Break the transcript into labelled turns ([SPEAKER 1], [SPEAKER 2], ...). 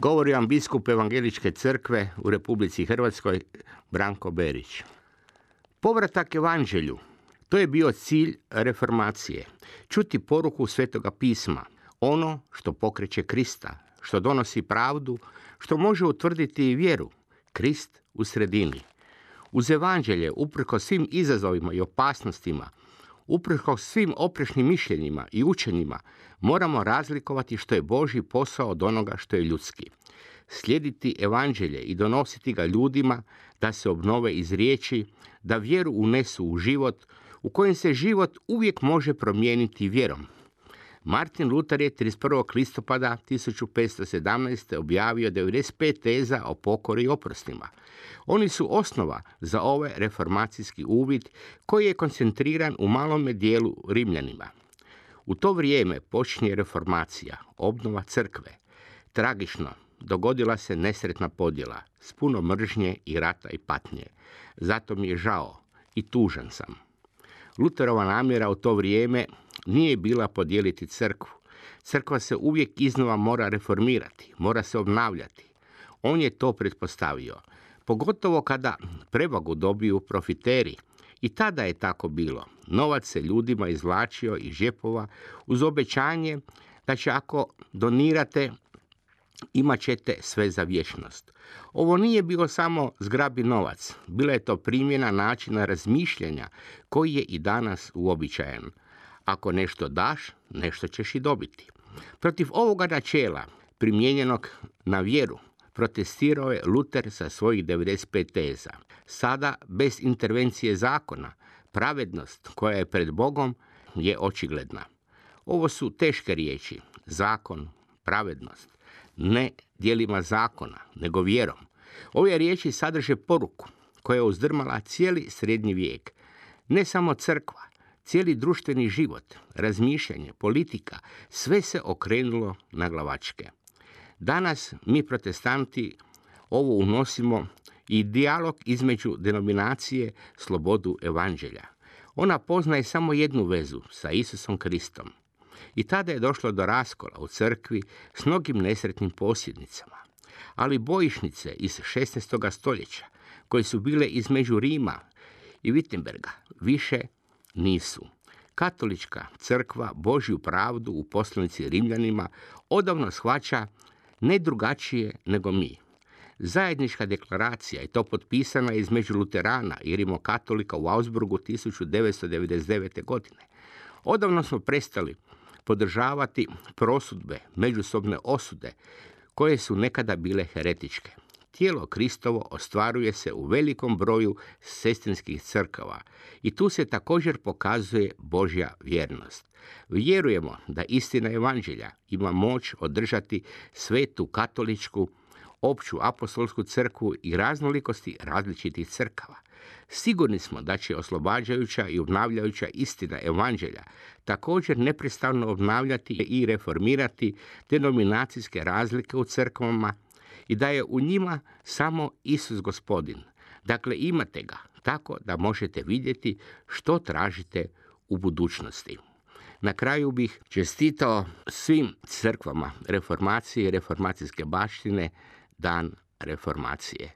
[SPEAKER 1] Govori vam biskup Evangeličke crkve u Republici Hrvatskoj Branko Berić. Povratak evanđelju. To je bio cilj reformacije. Čuti poruku Svetoga pisma. Ono što pokreće Krista, što donosi pravdu, što može utvrditi i vjeru. Krist u sredini. Uz evanđelje, uprko svim izazovima i opasnostima, uprko svim oprešnim mišljenjima i učenjima, moramo razlikovati što je Boži posao od onoga što je ljudski. Slijediti evanđelje i donositi ga ljudima da se obnove iz riječi, da vjeru unesu u život, u kojem se život uvijek može promijeniti vjerom. Martin Luther je 31. listopada 1517. objavio 95 teza o pokori i oprostima. Oni su osnova za ovaj reformacijski uvid koji je koncentriran u malome dijelu Rimljanima. U to vrijeme počinje reformacija, obnova crkve. Tragično, dogodila se nesretna podjela s puno mržnje i rata i patnje. Zato mi je žao i tužan sam. Luterova namjera u to vrijeme nije bila podijeliti crkvu. Crkva se uvijek iznova mora reformirati, mora se obnavljati. On je to pretpostavio. Pogotovo kada prevagu dobiju profiteri. I tada je tako bilo. Novac se ljudima izvlačio iz žepova uz obećanje da će ako donirate imat ćete sve za vječnost. Ovo nije bilo samo zgrabi novac, bila je to primjena načina razmišljanja koji je i danas uobičajen. Ako nešto daš, nešto ćeš i dobiti. Protiv ovoga načela, primijenjenog na vjeru, protestirao je Luter sa svojih 95 teza. Sada, bez intervencije zakona, pravednost koja je pred Bogom je očigledna. Ovo su teške riječi, zakon, pravednost, ne dijelima zakona, nego vjerom. Ove riječi sadrže poruku koja je uzdrmala cijeli srednji vijek. Ne samo crkva, cijeli društveni život, razmišljanje, politika, sve se okrenulo na glavačke. Danas mi protestanti ovo unosimo i dijalog između denominacije slobodu evanđelja. Ona poznaje samo jednu vezu sa Isusom Kristom. I tada je došlo do raskola u crkvi s mnogim nesretnim posjednicama. Ali bojišnice iz 16. stoljeća, koje su bile između Rima i Wittenberga, više nisu. Katolička crkva Božju pravdu u poslanici Rimljanima odavno shvaća ne drugačije nego mi. Zajednička deklaracija je to potpisana između Luterana i Rimokatolika u Augsburgu 1999. godine. Odavno smo prestali podržavati prosudbe, međusobne osude, koje su nekada bile heretičke. Tijelo Kristovo ostvaruje se u velikom broju sestrinskih crkava i tu se također pokazuje Božja vjernost. Vjerujemo da istina evanđelja ima moć održati svetu katoličku, opću apostolsku crkvu i raznolikosti različitih crkava. Sigurni smo da će oslobađajuća i obnavljajuća istina evanđelja također neprestano obnavljati i reformirati denominacijske razlike u crkvama i da je u njima samo Isus gospodin. Dakle, imate ga tako da možete vidjeti što tražite u budućnosti. Na kraju bih čestitao svim crkvama reformacije i reformacijske baštine dan reformacije.